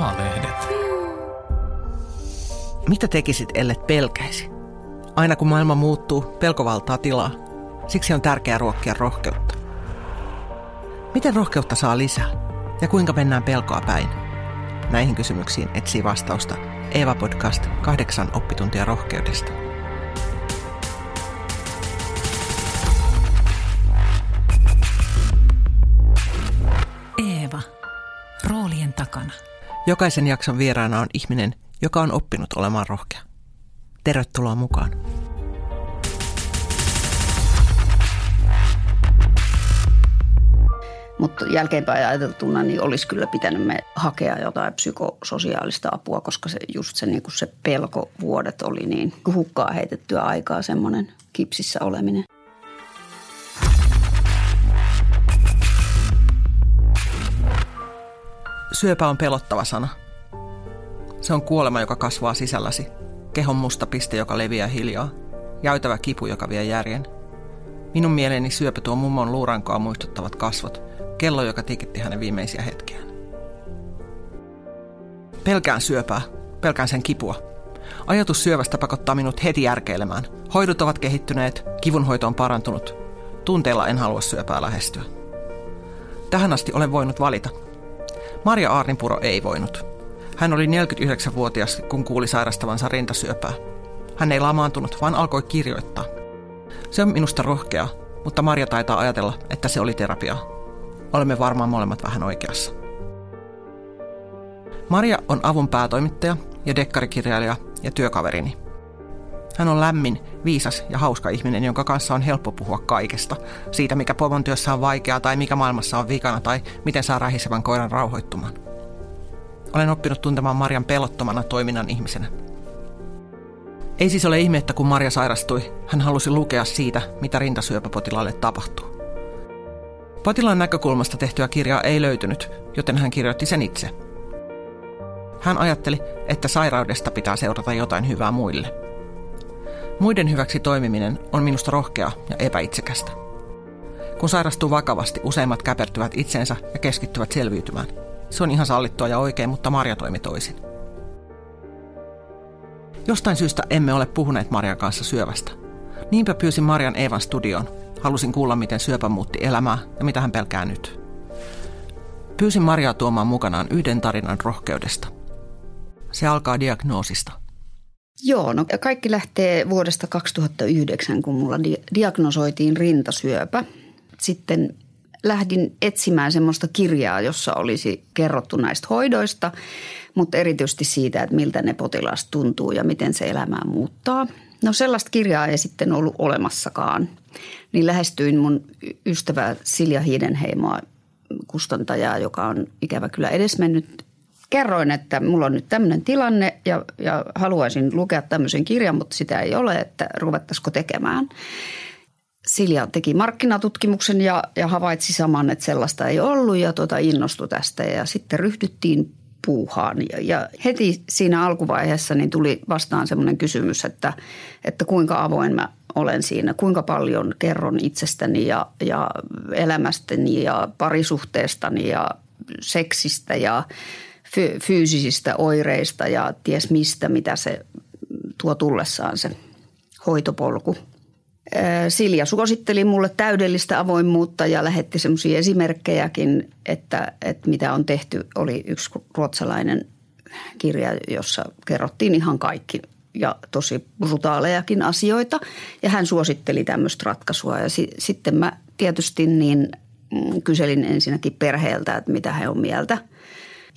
A-lehdet. Mitä tekisit, ellet pelkäisi? Aina kun maailma muuttuu, pelko valtaa tilaa. Siksi on tärkeää ruokkia rohkeutta. Miten rohkeutta saa lisää? Ja kuinka mennään pelkoa päin? Näihin kysymyksiin etsii vastausta Eeva Podcast kahdeksan oppituntia rohkeudesta. Jokaisen jakson vieraana on ihminen, joka on oppinut olemaan rohkea. Tervetuloa mukaan. Mutta jälkeenpäin ajateltuna niin olisi kyllä pitänyt me hakea jotain psykososiaalista apua, koska se, just se, niin se pelkovuodet oli niin hukkaa heitettyä aikaa semmoinen kipsissä oleminen. Syöpä on pelottava sana. Se on kuolema, joka kasvaa sisälläsi. Kehon musta piste, joka leviää hiljaa. Jäytävä kipu, joka vie järjen. Minun mieleeni syöpä tuo mummon luurankoa muistuttavat kasvot. Kello, joka tikitti hänen viimeisiä hetkiään. Pelkään syöpää. Pelkään sen kipua. Ajatus syövästä pakottaa minut heti järkeilemään. Hoidot ovat kehittyneet, kivunhoito on parantunut. Tunteella en halua syöpää lähestyä. Tähän asti olen voinut valita. Maria Aarnipuro ei voinut. Hän oli 49-vuotias, kun kuuli sairastavansa rintasyöpää. Hän ei lamaantunut, vaan alkoi kirjoittaa. Se on minusta rohkeaa, mutta Maria taitaa ajatella, että se oli terapiaa. Olemme varmaan molemmat vähän oikeassa. Maria on avun päätoimittaja ja dekkarikirjailija ja työkaverini. Hän on lämmin, viisas ja hauska ihminen, jonka kanssa on helppo puhua kaikesta. Siitä, mikä povon työssä on vaikeaa tai mikä maailmassa on vikana tai miten saa rähisevän koiran rauhoittumaan. Olen oppinut tuntemaan Marjan pelottomana toiminnan ihmisenä. Ei siis ole ihme, että kun Marja sairastui, hän halusi lukea siitä, mitä rintasyöpäpotilaalle tapahtuu. Potilaan näkökulmasta tehtyä kirjaa ei löytynyt, joten hän kirjoitti sen itse. Hän ajatteli, että sairaudesta pitää seurata jotain hyvää muille. Muiden hyväksi toimiminen on minusta rohkea ja epäitsekästä. Kun sairastuu vakavasti, useimmat käpertyvät itsensä ja keskittyvät selviytymään. Se on ihan sallittua ja oikein, mutta Marja toimi toisin. Jostain syystä emme ole puhuneet Marjan kanssa syövästä. Niinpä pyysin Marjan Eevan studioon. Halusin kuulla, miten syöpä muutti elämää ja mitä hän pelkää nyt. Pyysin Marjaa tuomaan mukanaan yhden tarinan rohkeudesta. Se alkaa diagnoosista. Joo, no kaikki lähtee vuodesta 2009, kun mulla di- diagnosoitiin rintasyöpä. Sitten lähdin etsimään semmoista kirjaa, jossa olisi kerrottu näistä hoidoista, mutta erityisesti siitä, että miltä ne potilaasta tuntuu ja miten se elämää muuttaa. No sellaista kirjaa ei sitten ollut olemassakaan. Niin lähestyin mun ystävää Silja Hiidenheimoa, kustantajaa, joka on ikävä kyllä edesmennyt kerroin, että mulla on nyt tämmöinen tilanne ja, ja haluaisin lukea tämmöisen kirjan, mutta sitä ei ole, että ruvettaisiko tekemään. Silja teki markkinatutkimuksen ja, ja havaitsi saman, että sellaista ei ollut ja tuota innostui tästä ja sitten ryhdyttiin puuhaan. Ja, ja heti siinä alkuvaiheessa niin tuli vastaan semmoinen kysymys, että, että kuinka avoin mä olen siinä, kuinka paljon kerron itsestäni ja, ja elämästäni ja parisuhteestani ja seksistä ja fyysisistä oireista ja ties mistä, mitä se tuo tullessaan se hoitopolku. Silja suositteli mulle täydellistä avoimuutta ja lähetti semmoisia esimerkkejäkin, että, että mitä on tehty. Oli yksi ruotsalainen kirja, jossa kerrottiin ihan kaikki ja tosi brutaalejakin asioita. Ja hän suositteli tämmöistä ratkaisua ja si- sitten mä tietysti niin mm, kyselin ensinnäkin perheeltä, että mitä he on mieltä –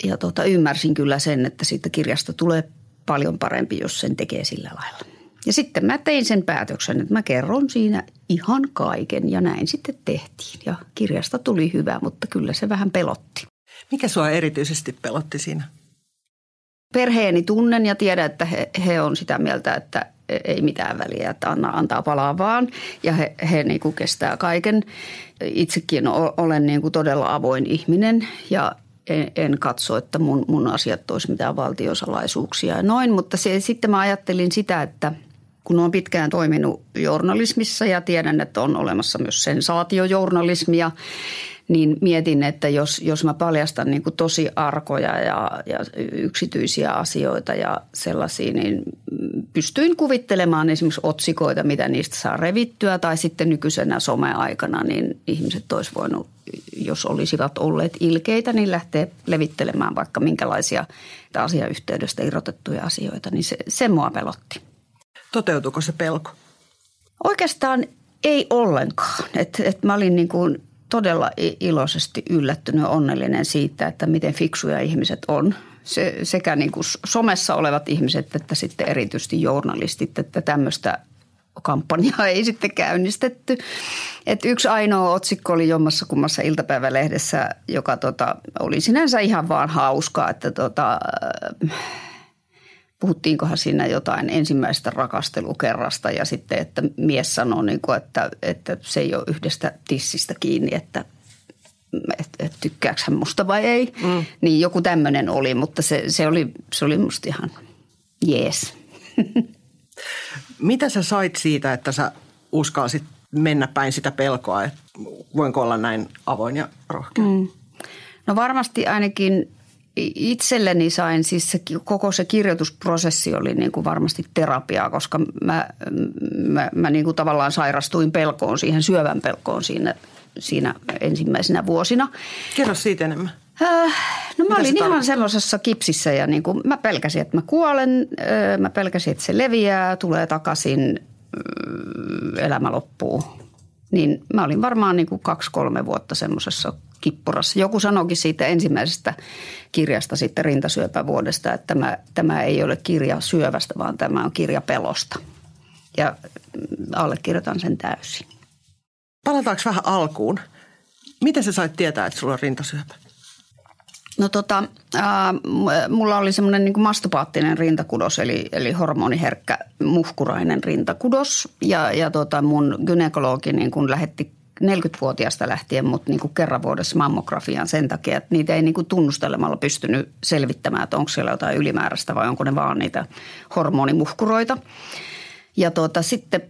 ja tota, ymmärsin kyllä sen, että siitä kirjasta tulee paljon parempi, jos sen tekee sillä lailla. Ja sitten mä tein sen päätöksen, että mä kerron siinä ihan kaiken ja näin sitten tehtiin. Ja kirjasta tuli hyvä, mutta kyllä se vähän pelotti. Mikä sua erityisesti pelotti siinä? Perheeni tunnen ja tiedän, että he, he on sitä mieltä, että ei mitään väliä, että anna, antaa palaa vaan. Ja he, he niin kuin kestää kaiken. Itsekin olen niin kuin todella avoin ihminen ja en, en katso, että mun, mun asiat olisi mitään valtiosalaisuuksia ja noin. Mutta se, sitten mä ajattelin sitä, että kun olen pitkään toiminut journalismissa ja tiedän, että on olemassa myös sensaatiojournalismia, niin mietin, että jos, jos mä paljastan niin kuin tosi arkoja ja, ja yksityisiä asioita ja sellaisia, niin pystyin kuvittelemaan esimerkiksi otsikoita, mitä niistä saa revittyä tai sitten nykyisenä someaikana, niin ihmiset olisi voinut, jos olisivat olleet ilkeitä, niin lähteä levittelemään vaikka minkälaisia asiayhteydestä irrotettuja asioita, niin se, se mua pelotti. Toteutuuko se pelko? Oikeastaan ei ollenkaan. Et, et mä olin niin kuin todella iloisesti yllättynyt ja onnellinen siitä, että miten fiksuja ihmiset on. Se, sekä niin kuin somessa olevat ihmiset että sitten erityisesti journalistit, että tämmöistä kampanjaa ei sitten käynnistetty. Et yksi ainoa otsikko oli jommassa kummassa iltapäivälehdessä, joka tota, oli sinänsä ihan vaan hauskaa, että tota, puhuttiinkohan siinä jotain ensimmäisestä rakastelukerrasta ja sitten, että mies sanoi, niin kuin, että, että se ei ole yhdestä tissistä kiinni, että et, et tykkääkö hän musta vai ei. Mm. Niin joku tämmöinen oli, mutta se, se, oli, se oli musta ihan jees. Mitä sä sait siitä, että sä uskalsit mennä päin sitä pelkoa, että voinko olla näin avoin ja rohkea? Mm. No varmasti ainakin itselleni sain, siis se, koko se kirjoitusprosessi oli niin kuin varmasti terapiaa, koska mä, mä, mä niin kuin tavallaan sairastuin pelkoon, siihen syövän pelkoon siinä, siinä ensimmäisenä vuosina. Kerro siitä enemmän. Äh, no mä Mitä olin ihan semmoisessa kipsissä ja niin kuin mä pelkäsin, että mä kuolen, äh, mä pelkäsin, että se leviää, tulee takaisin, äh, elämä loppuu. Niin mä olin varmaan niin kuin kaksi-kolme vuotta semmoisessa kippurassa. Joku sanoikin siitä ensimmäisestä kirjasta sitten rintasyöpävuodesta, että tämä, tämä ei ole kirja syövästä, vaan tämä on kirja pelosta. Ja allekirjoitan sen täysin. Palataanko vähän alkuun? Miten sä sait tietää, että sulla on rintasyöpä? No tota, mulla oli semmoinen niin mastopaattinen rintakudos, eli, eli hormoniherkkä muhkurainen rintakudos. Ja, ja tota mun gynekologi niin kun lähetti 40-vuotiaasta lähtien mut niin kuin kerran vuodessa mammografiaan sen takia, että niitä ei niin kuin tunnustelemalla pystynyt selvittämään, että onko siellä jotain ylimääräistä vai onko ne vaan niitä hormonimuhkuroita. Ja tuota, sitten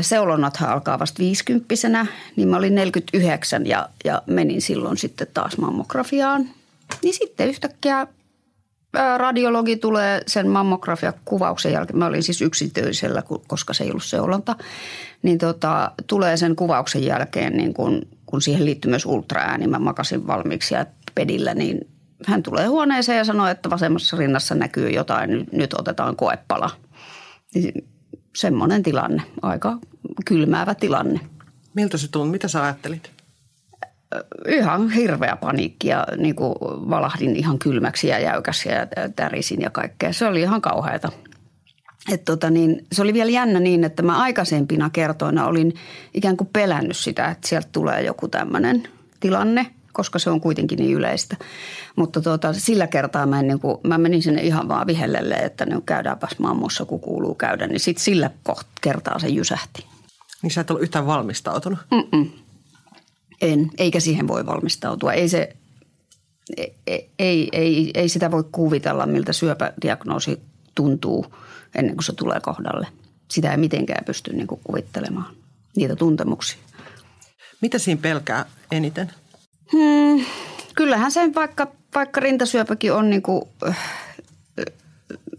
seulonnathan alkaa vasta 50 niin mä olin 49 ja, ja menin silloin sitten taas mammografiaan. Niin sitten yhtäkkiä radiologi tulee sen mammografiakuvauksen jälkeen, mä olin siis yksityisellä, koska se ei ollut seulonta, niin tota, tulee sen kuvauksen jälkeen, niin kun, kun siihen liittyy myös ultraääni, mä makasin valmiiksi ja pedillä, niin hän tulee huoneeseen ja sanoo, että vasemmassa rinnassa näkyy jotain, nyt, otetaan koepala. Niin semmoinen tilanne, aika kylmäävä tilanne. Miltä se tuntui? Mitä sä ajattelit? Ihan hirveä paniikki ja niin kuin valahdin ihan kylmäksi ja jäykäksi ja tärisin ja kaikkea. Se oli ihan kauheata. Et tota niin, se oli vielä jännä niin, että mä aikaisempina kertoina olin ikään kuin pelännyt sitä, että sieltä tulee joku tämmöinen tilanne, koska se on kuitenkin niin yleistä. Mutta tota, sillä kertaa mä, niin kuin, mä menin sinne ihan vaan vihellelle, että ne käydäänpäs mammossa, kun kuuluu käydä. Niin sitten sillä kertaa se jysähti. Niin sä et ollut yhtään valmistautunut? Mm-mm. En, eikä siihen voi valmistautua. Ei se, ei, ei, ei, ei sitä voi kuvitella, miltä syöpädiagnoosi tuntuu ennen kuin se tulee kohdalle. Sitä ei mitenkään pysty niin kuin kuvittelemaan, niitä tuntemuksia. Mitä siinä pelkää eniten? Hmm, kyllähän se vaikka, vaikka rintasyöpäkin on niin kuin, äh,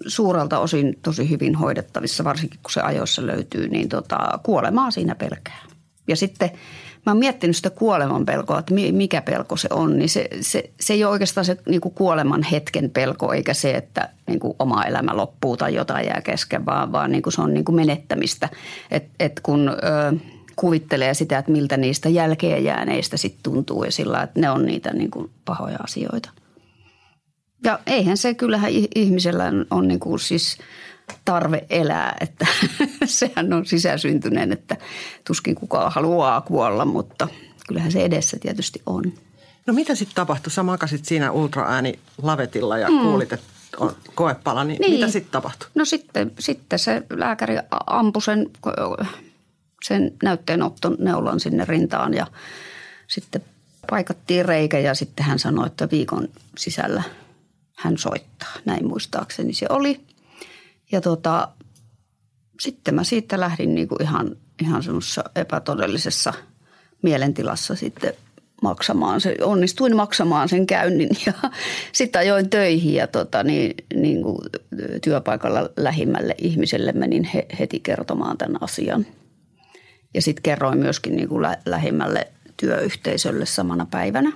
suurelta osin tosi hyvin hoidettavissa, varsinkin kun se ajoissa löytyy, niin tota, kuolemaa siinä pelkää. Ja sitten – mä oon miettinyt sitä kuoleman pelkoa, että mikä pelko se on, niin se, se, se ei ole oikeastaan se niin kuin kuoleman hetken pelko, eikä se, että niin kuin oma elämä loppuu tai jotain jää kesken, vaan, vaan niin kuin se on niin kuin menettämistä. Et, et kun ö, kuvittelee sitä, että miltä niistä jälkeen jääneistä sitten tuntuu ja sillä, että ne on niitä niin kuin pahoja asioita. Ja eihän se kyllähän ihmisellä on niin kuin siis – tarve elää, että sehän on sisäsyntyneen, että tuskin kukaan haluaa kuolla, mutta kyllähän se edessä tietysti on. No mitä sitten tapahtui? Sä makasit siinä ultraääni lavetilla ja mm. kuulit, että on koepala, niin, niin. mitä sitten tapahtui? No sitten, sitten se lääkäri ampui sen, sen näytteenotton neulan sinne rintaan ja sitten paikattiin reikä ja sitten hän sanoi, että viikon sisällä hän soittaa. Näin muistaakseni se oli. Ja tota, sitten mä siitä lähdin niin kuin ihan, ihan semmoisessa epätodellisessa mielentilassa sitten maksamaan se, onnistuin maksamaan sen käynnin ja sitten ajoin töihin ja tota, niin, niin kuin työpaikalla lähimmälle ihmiselle menin he, heti kertomaan tämän asian. Ja sitten kerroin myöskin niin kuin lä, lähimmälle työyhteisölle samana päivänä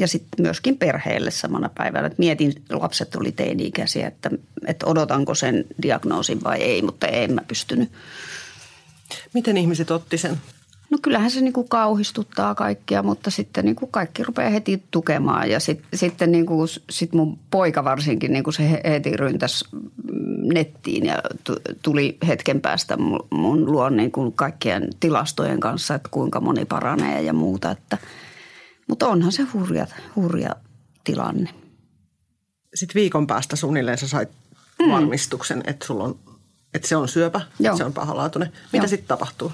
ja sitten myöskin perheelle samana päivänä. Et mietin, lapset oli teini-ikäisiä, että, että odotanko sen diagnoosin vai ei, mutta en mä pystynyt. Miten ihmiset otti sen? No kyllähän se niin kuin kauhistuttaa kaikkia, mutta sitten niin kuin kaikki rupeaa heti tukemaan. Ja sit, sitten niin kuin, sit mun poika varsinkin, niin kuin se heti ryntäsi nettiin ja tuli hetken päästä mun luon niin kuin kaikkien tilastojen kanssa, että kuinka moni paranee ja muuta. Että, mutta onhan se hurja, hurja tilanne. Sitten viikon päästä suunnilleen sä sait mm. varmistuksen, että, sulla on, että se on syöpä, Joo. että se on pahalaatuinen. Mitä sitten tapahtuu?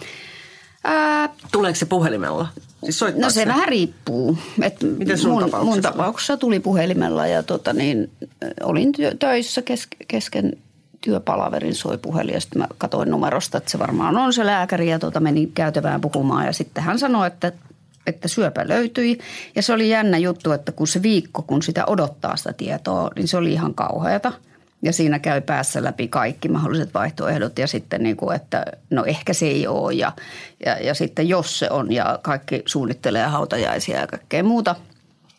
Ää, Tuleeko se puhelimella? Siis no se, se vähän riippuu. Et Miten sun mun, tapauksessa? Mun tapauksessa tuli puhelimella ja tota niin, olin työ, töissä kes, kesken työpalaverin soi puhelin ja sitten mä katsoin numerosta, että se varmaan on se lääkäri ja tota menin käytävään puhumaan ja sitten hän sanoi, että että syöpä löytyi. Ja se oli jännä juttu, että kun se viikko, kun sitä odottaa sitä tietoa, niin se oli ihan kauheata – ja siinä käy päässä läpi kaikki mahdolliset vaihtoehdot ja sitten niin kuin, että no ehkä se ei ole ja, ja, ja sitten jos se on ja kaikki suunnittelee hautajaisia ja kaikkea muuta.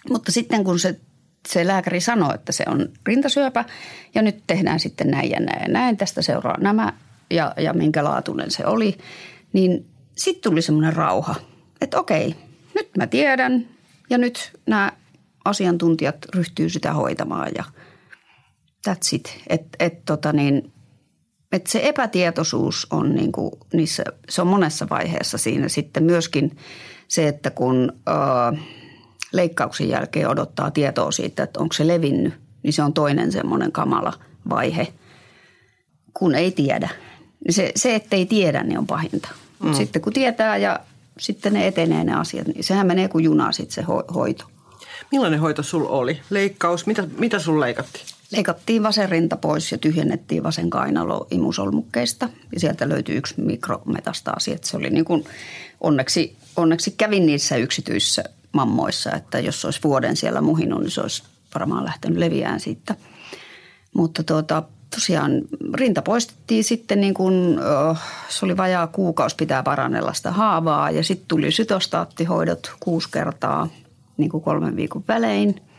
Mutta sitten kun se, se lääkäri sanoi, että se on rintasyöpä ja nyt tehdään sitten näin ja näin ja näin, tästä seuraa nämä ja, ja minkä laatuinen se oli, niin sitten tuli semmoinen rauha, että okei, nyt mä tiedän ja nyt nämä asiantuntijat ryhtyy sitä hoitamaan ja – that's it. Et, et tota niin, et se epätietoisuus on niin kuin niissä, se on monessa vaiheessa siinä sitten myöskin se, että kun ö, leikkauksen jälkeen odottaa tietoa siitä, että onko se levinnyt, niin se on toinen semmoinen kamala vaihe, kun ei tiedä. Se, se ettei tiedä, niin on pahinta. Mm. Sitten kun tietää ja sitten ne etenee ne asiat, niin sehän menee kuin juna sitten se hoito. Millainen hoito sulla oli? Leikkaus, mitä, mitä sulla leikattiin? Leikattiin vasen rinta pois ja tyhjennettiin vasen kainalo imusolmukkeista. Ja sieltä löytyi yksi mikrometastasi. Että se oli niin kuin, onneksi, onneksi kävin niissä yksityisissä mammoissa, että jos olisi vuoden siellä muhinut, niin se olisi varmaan lähtenyt leviään siitä. Mutta tuota, tosiaan rinta poistettiin sitten niin kuin, se oli vajaa kuukausi pitää parannella sitä haavaa ja sitten tuli sytostaattihoidot kuusi kertaa niin kuin kolmen viikon välein –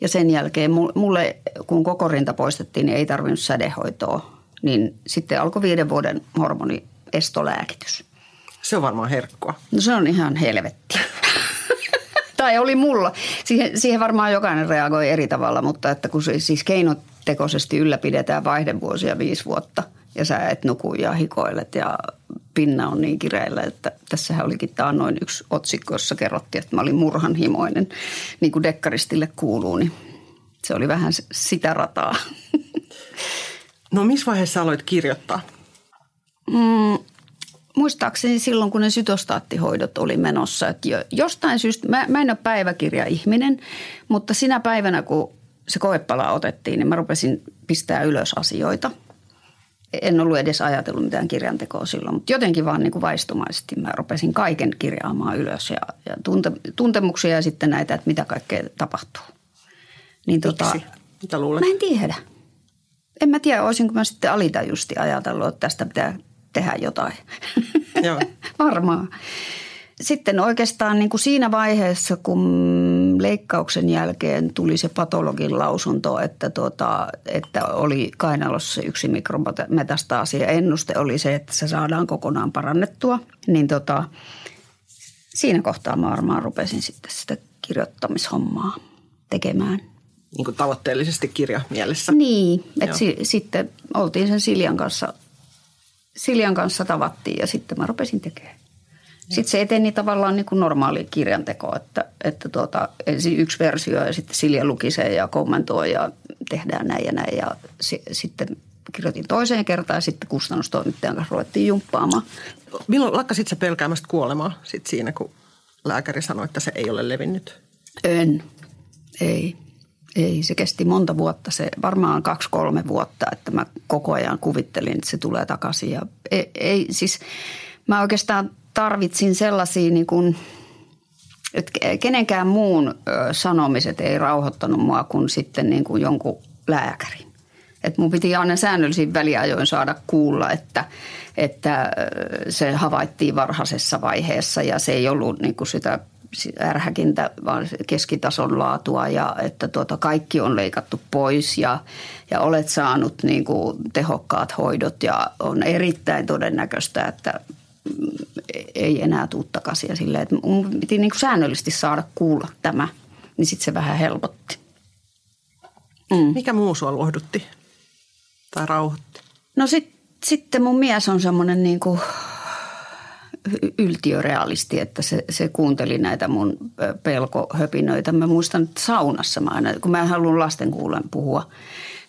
ja sen jälkeen mulle, kun koko rinta poistettiin, niin ei tarvinnut sädehoitoa. Niin sitten alkoi viiden vuoden hormoniestolääkitys. Se on varmaan herkkua. No se on ihan helvetti. tai oli mulla. Siihen, siihen varmaan jokainen reagoi eri tavalla, mutta että kun se siis keinotekoisesti ylläpidetään vaihdevuosia viisi vuotta ja sä et nuku ja hikoilet ja pinna on niin kireillä, että tässähän olikin noin yksi otsikko, jossa kerrottiin, että mä olin murhanhimoinen, niin kuin dekkaristille kuuluu, niin se oli vähän sitä rataa. No missä vaiheessa aloit kirjoittaa? Mm, muistaakseni silloin, kun ne sytostaattihoidot oli menossa. Että jostain syystä, mä, mä en ole päiväkirja-ihminen, mutta sinä päivänä, kun se koepala otettiin, niin mä rupesin pistää ylös asioita – en ollut edes ajatellut mitään kirjantekoa silloin, mutta jotenkin vaan niin kuin vaistumaisesti mä rupesin kaiken kirjaamaan ylös ja, ja tunte, tuntemuksia ja sitten näitä, että mitä kaikkea tapahtuu. Niin tota, Mitä luulet? Mä en tiedä. En mä tiedä, olisinko mä sitten alitajusti ajatellut, että tästä pitää tehdä jotain. Joo. Varmaan sitten oikeastaan niin kuin siinä vaiheessa, kun leikkauksen jälkeen tuli se patologin lausunto, että, tuota, että oli kainalossa yksi mikrometastaasi ja ennuste oli se, että se saadaan kokonaan parannettua, niin tota, siinä kohtaa mä varmaan rupesin sitten sitä kirjoittamishommaa tekemään. Niin kuin tavoitteellisesti kirja mielessä. Niin, että si- sitten oltiin sen Siljan kanssa, Siljan kanssa tavattiin ja sitten mä rupesin tekemään. Sitten se eteni tavallaan niin kuin normaali kirjanteko, että, että tuota, ensin yksi versio ja sitten Silja luki sen ja kommentoi ja tehdään näin ja näin. Ja si, sitten kirjoitin toiseen kertaan ja sitten kustannustoimittajan kanssa ruvettiin jumppaamaan. Milloin lakkasit sä pelkäämästä kuolemaa sit siinä, kun lääkäri sanoi, että se ei ole levinnyt? En, ei. Ei, se kesti monta vuotta, se varmaan kaksi-kolme vuotta, että mä koko ajan kuvittelin, että se tulee takaisin. Ja ei, ei siis mä oikeastaan tarvitsin sellaisia niin kuin Et kenenkään muun sanomiset ei rauhoittanut mua kuin sitten niin kuin jonkun lääkärin. Et mun piti aina säännöllisin väliajoin saada kuulla, että, että se havaittiin varhaisessa vaiheessa ja se ei ollut niin kuin sitä ärhäkintä, vaan keskitason laatua ja että tuota, kaikki on leikattu pois ja, ja olet saanut niin kuin tehokkaat hoidot ja on erittäin todennäköistä, että ei enää tuu takaisin. Silleen, että mun piti niin kuin säännöllisesti saada kuulla tämä, niin sitten se vähän helpotti. Mm. Mikä muu sua lohdutti tai rauhoitti? No sit, sitten mun mies on semmoinen niin kuin yltiörealisti, että se, se kuunteli näitä mun pelkohöpinöitä. Mä muistan, että saunassa mä aina, kun mä haluan lasten kuulen puhua,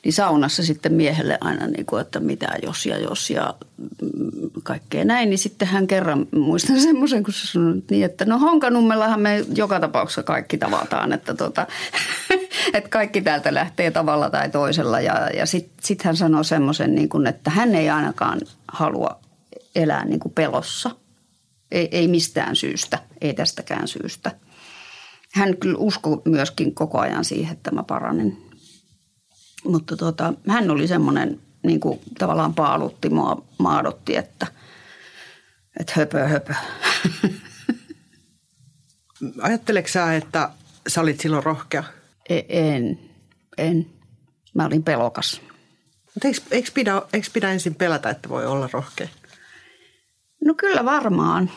niin saunassa sitten miehelle aina, niin kuin, että mitä jos ja jos ja mm, kaikkea näin. Niin sitten hän kerran, muistan semmoisen, kun se sanoi niin, että no Honkanummellahan me joka tapauksessa kaikki tavataan, että, tota, että kaikki täältä lähtee tavalla tai toisella. Ja, ja sitten sit hän sanoi semmoisen, niin kuin, että hän ei ainakaan halua elää niin kuin pelossa – ei, ei mistään syystä, ei tästäkään syystä. Hän kyllä uskoi myöskin koko ajan siihen, että mä paranen. Mutta tota, hän oli semmoinen, niin kuin tavallaan paalutti mua, maadotti, että, että höpö höpö. Ajatteleeko sä, että sä olit silloin rohkea? E, en, en. Mä olin pelokas. Mutta eikö, eikö, pidä, eikö pidä ensin pelätä, että voi olla rohkea? No kyllä varmaan.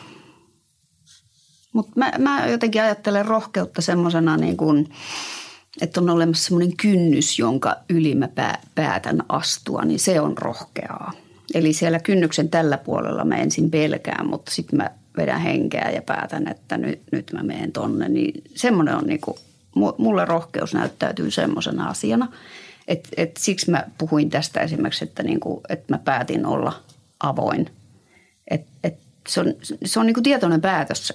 Mutta mä, mä jotenkin ajattelen rohkeutta semmoisena niin kuin, että on olemassa semmoinen kynnys, jonka yli mä päätän astua, niin se on rohkeaa. Eli siellä kynnyksen tällä puolella mä ensin pelkään, mutta sitten mä vedän henkeä ja päätän, että nyt, nyt mä menen tonne. Niin semmoinen on niin kuin, mulle rohkeus näyttäytyy semmoisena asiana. Et, et siksi mä puhuin tästä esimerkiksi, että, niin kuin, että mä päätin olla avoin – et, et se on, se on niin kuin tietoinen päätös,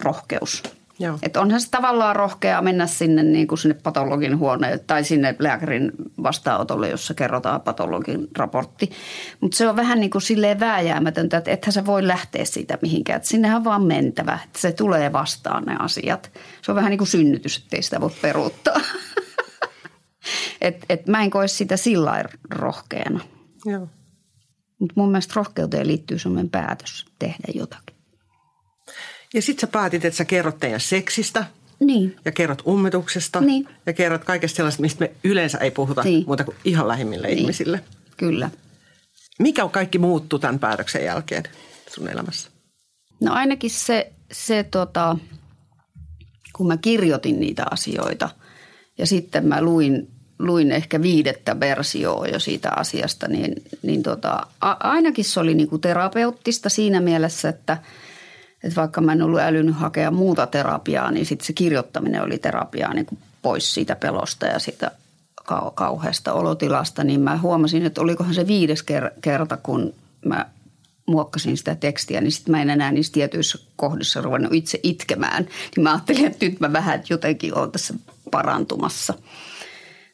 rohkeus. Joo. Että onhan se tavallaan rohkea mennä sinne, niin kuin sinne patologin huoneen tai sinne lääkärin vastaanotolle, jossa kerrotaan patologin raportti. Mutta se on vähän niin kuin silleen vääjäämätöntä, että ethän sä voi lähteä siitä mihinkään. Että sinnehän on vaan mentävä, että se tulee vastaan ne asiat. Se on vähän niin kuin synnytys, että ei sitä voi peruuttaa. et, et mä en koe sitä sillä rohkeana. Joo. Mutta mun mielestä rohkeuteen liittyy sellainen päätös tehdä jotakin. Ja sitten sä päätit, että sä kerrot teidän seksistä. Niin. Ja kerrot ummetuksesta. Niin. Ja kerrot kaikesta sellaista, mistä me yleensä ei puhuta niin. muuta kuin ihan lähimmille niin. ihmisille. Kyllä. Mikä on kaikki muuttu tämän päätöksen jälkeen sun elämässä? No ainakin se, se tota, kun mä kirjoitin niitä asioita ja sitten mä luin luin ehkä viidettä versioa jo siitä asiasta, niin, niin tota, a, ainakin se oli niinku terapeuttista siinä mielessä, että, että vaikka mä en ollut älynyt hakea muuta terapiaa, niin sitten se kirjoittaminen oli terapiaa niin pois siitä pelosta ja siitä kau- kauheasta olotilasta, niin mä huomasin, että olikohan se viides kerta, kun mä muokkasin sitä tekstiä, niin sitten mä en enää niissä tietyissä kohdissa ruvennut itse itkemään. Niin mä ajattelin, että nyt mä vähän jotenkin olen tässä parantumassa –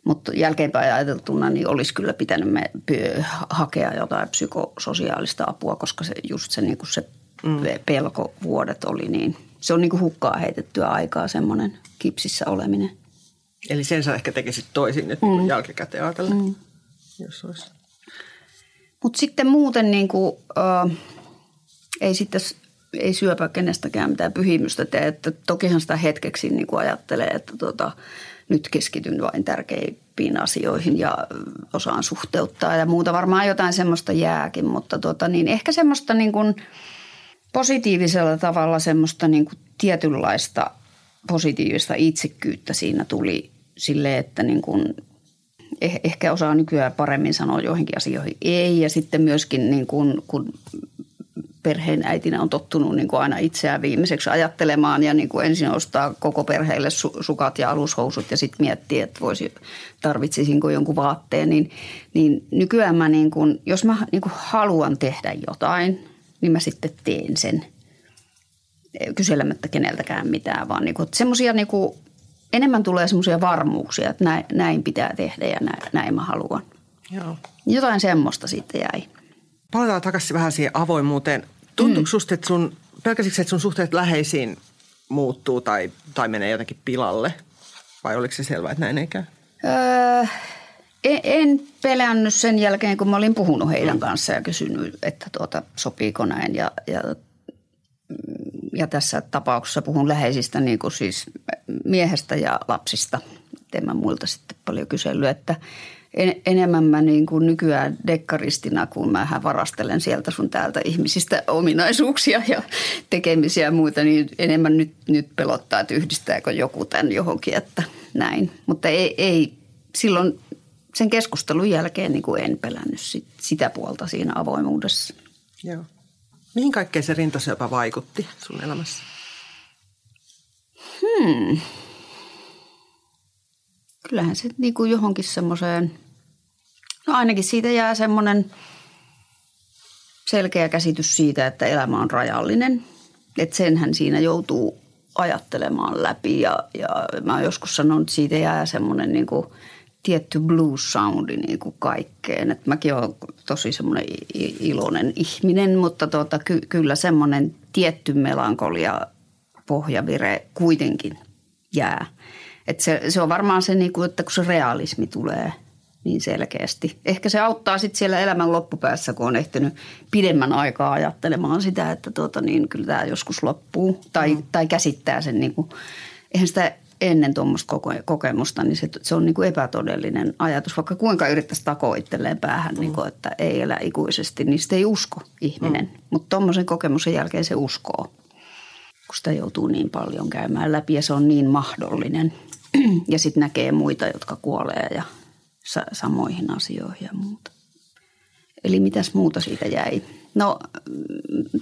mutta jälkeenpäin ajateltuna niin olisi kyllä pitänyt me hakea jotain psykososiaalista apua, koska se just se, niin kuin se mm. pelkovuodet oli niin, se on niin kuin hukkaa heitettyä aikaa semmoinen kipsissä oleminen. Eli sen sä ehkä tekisit toisin nyt mm. jälkikäteen ajatellen, mm. jos olisi. Mutta sitten muuten niin kuin, äh, ei sitten ei syöpä kenestäkään mitään pyhimystä tee. Että tokihan sitä hetkeksi niin kuin ajattelee, että tota, nyt keskityn vain tärkeimpiin asioihin ja osaan suhteuttaa ja muuta. Varmaan jotain semmoista jääkin, mutta tota, niin ehkä semmoista niin kuin positiivisella tavalla semmoista niin kuin tietynlaista positiivista itsekkyyttä siinä tuli sille, että niin kuin eh, ehkä osaa nykyään paremmin sanoa joihinkin asioihin ei. Ja sitten myöskin niin kuin, kun perheen äitinä on tottunut niin kuin aina itseään viimeiseksi ajattelemaan ja niin kuin ensin ostaa koko perheelle su- sukat ja alushousut ja sitten miettiä, että voisi, tarvitsisinko jonkun vaatteen. Niin, niin nykyään mä niin kuin, jos mä niin kuin haluan tehdä jotain, niin mä sitten teen sen kyselemättä keneltäkään mitään, vaan niin kuin, semmoisia niin kuin, enemmän tulee semmoisia varmuuksia, että näin, näin pitää tehdä ja näin, näin mä haluan. Joo. Jotain semmoista sitten jäi. Palataan takaisin vähän siihen avoimuuteen. Tuntuuko mm. susta, että sun, pelkäsikö että sun suhteet läheisiin muuttuu tai, tai menee jotenkin pilalle? Vai oliko se selvää, että näin ei käy? Öö, en, pelännyt sen jälkeen, kun mä olin puhunut heidän kanssa ja kysynyt, että tuota, sopiiko näin. Ja, ja, ja tässä tapauksessa puhun läheisistä, niin kuin siis miehestä ja lapsista. En mä muilta sitten paljon kyselyä, että en, enemmän mä niin kuin nykyään dekkaristina, kun mä varastelen sieltä sun täältä ihmisistä ominaisuuksia ja tekemisiä ja muuta, niin enemmän nyt, nyt pelottaa, että yhdistääkö joku tämän johonkin, että näin. Mutta ei, ei silloin sen keskustelun jälkeen niin kuin en pelännyt sit, sitä puolta siinä avoimuudessa. Joo. Mihin kaikkeen se rintasyöpä vaikutti sun elämässä? Hmm. Kyllähän se niin kuin johonkin semmoiseen, no ainakin siitä jää semmoinen selkeä käsitys siitä, että elämä on rajallinen. Että senhän siinä joutuu ajattelemaan läpi ja, ja mä joskus sanonut, että siitä jää semmoinen niin kuin – tietty blues soundi niin kuin kaikkeen. Et mäkin olen tosi semmoinen iloinen ihminen, mutta tuota, ky- kyllä semmoinen tietty melankolia pohjavire kuitenkin jää. Et se, se on varmaan se, niin kuin, että kun se realismi tulee niin selkeästi. Ehkä se auttaa sitten siellä elämän loppupäässä, kun on ehtinyt pidemmän aikaa ajattelemaan sitä, että tuota, niin kyllä tämä joskus loppuu. Tai, mm. tai käsittää sen, niin kuin, eihän sitä ennen tuommoista kokemusta, niin se, se on niin kuin epätodellinen ajatus. Vaikka kuinka yrittäisi takoa itselleen päähän, mm. niin kuin, että ei elä ikuisesti, niin sitä ei usko ihminen. Mm. Mutta tuommoisen kokemuksen jälkeen se uskoo, kun sitä joutuu niin paljon käymään läpi ja se on niin mahdollinen. ja sitten näkee muita, jotka kuolee ja sa- samoihin asioihin ja muuta. Eli mitäs muuta siitä jäi? No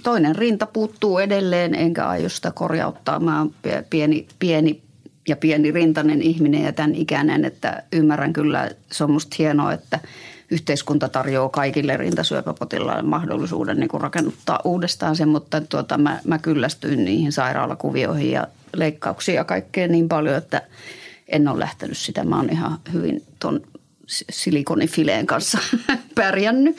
toinen rinta puuttuu edelleen, enkä aio sitä korjauttaa. Mä oon pieni, pieni ja pieni rintainen ihminen ja tämän ikäinen, että ymmärrän kyllä, se on musta hienoa, että yhteiskunta tarjoaa kaikille rintasyöpäpotilaille mahdollisuuden niin rakennuttaa uudestaan sen, mutta tuota, mä, mä kyllästyin niihin sairaalakuvioihin ja leikkauksiin ja kaikkeen niin paljon, että en ole lähtenyt sitä. Mä oon ihan hyvin ton silikonifileen kanssa pärjännyt.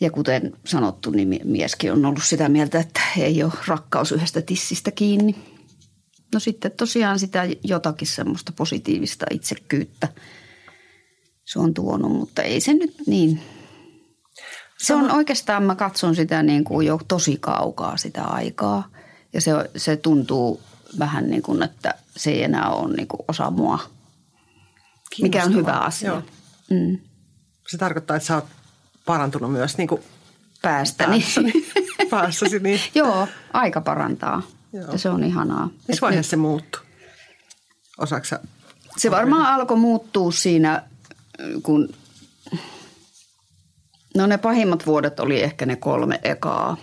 Ja kuten sanottu, niin mieskin on ollut sitä mieltä, että ei ole rakkaus yhdestä tissistä kiinni. No sitten tosiaan sitä jotakin semmoista positiivista itsekyyttä se on tuonut, mutta ei se nyt niin. Se on oikeastaan, mä katson sitä niin kuin jo tosi kaukaa sitä aikaa. Ja se, se tuntuu vähän niin kuin, että se ei enää ole niin kuin osa mua. Mikä on hyvä asia. Joo. Mm. Se tarkoittaa, että sä oot parantunut myös niin kuin päästäni. Päässäni. Päässäsi, niin. Joo, aika parantaa. Joo. Se on ihanaa. Missä vaiheessa se muuttui? Osaksa? Se varmaan alkoi muuttua siinä, kun... No ne pahimmat vuodet oli ehkä ne kolme ekaa.